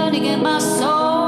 Burning in my soul.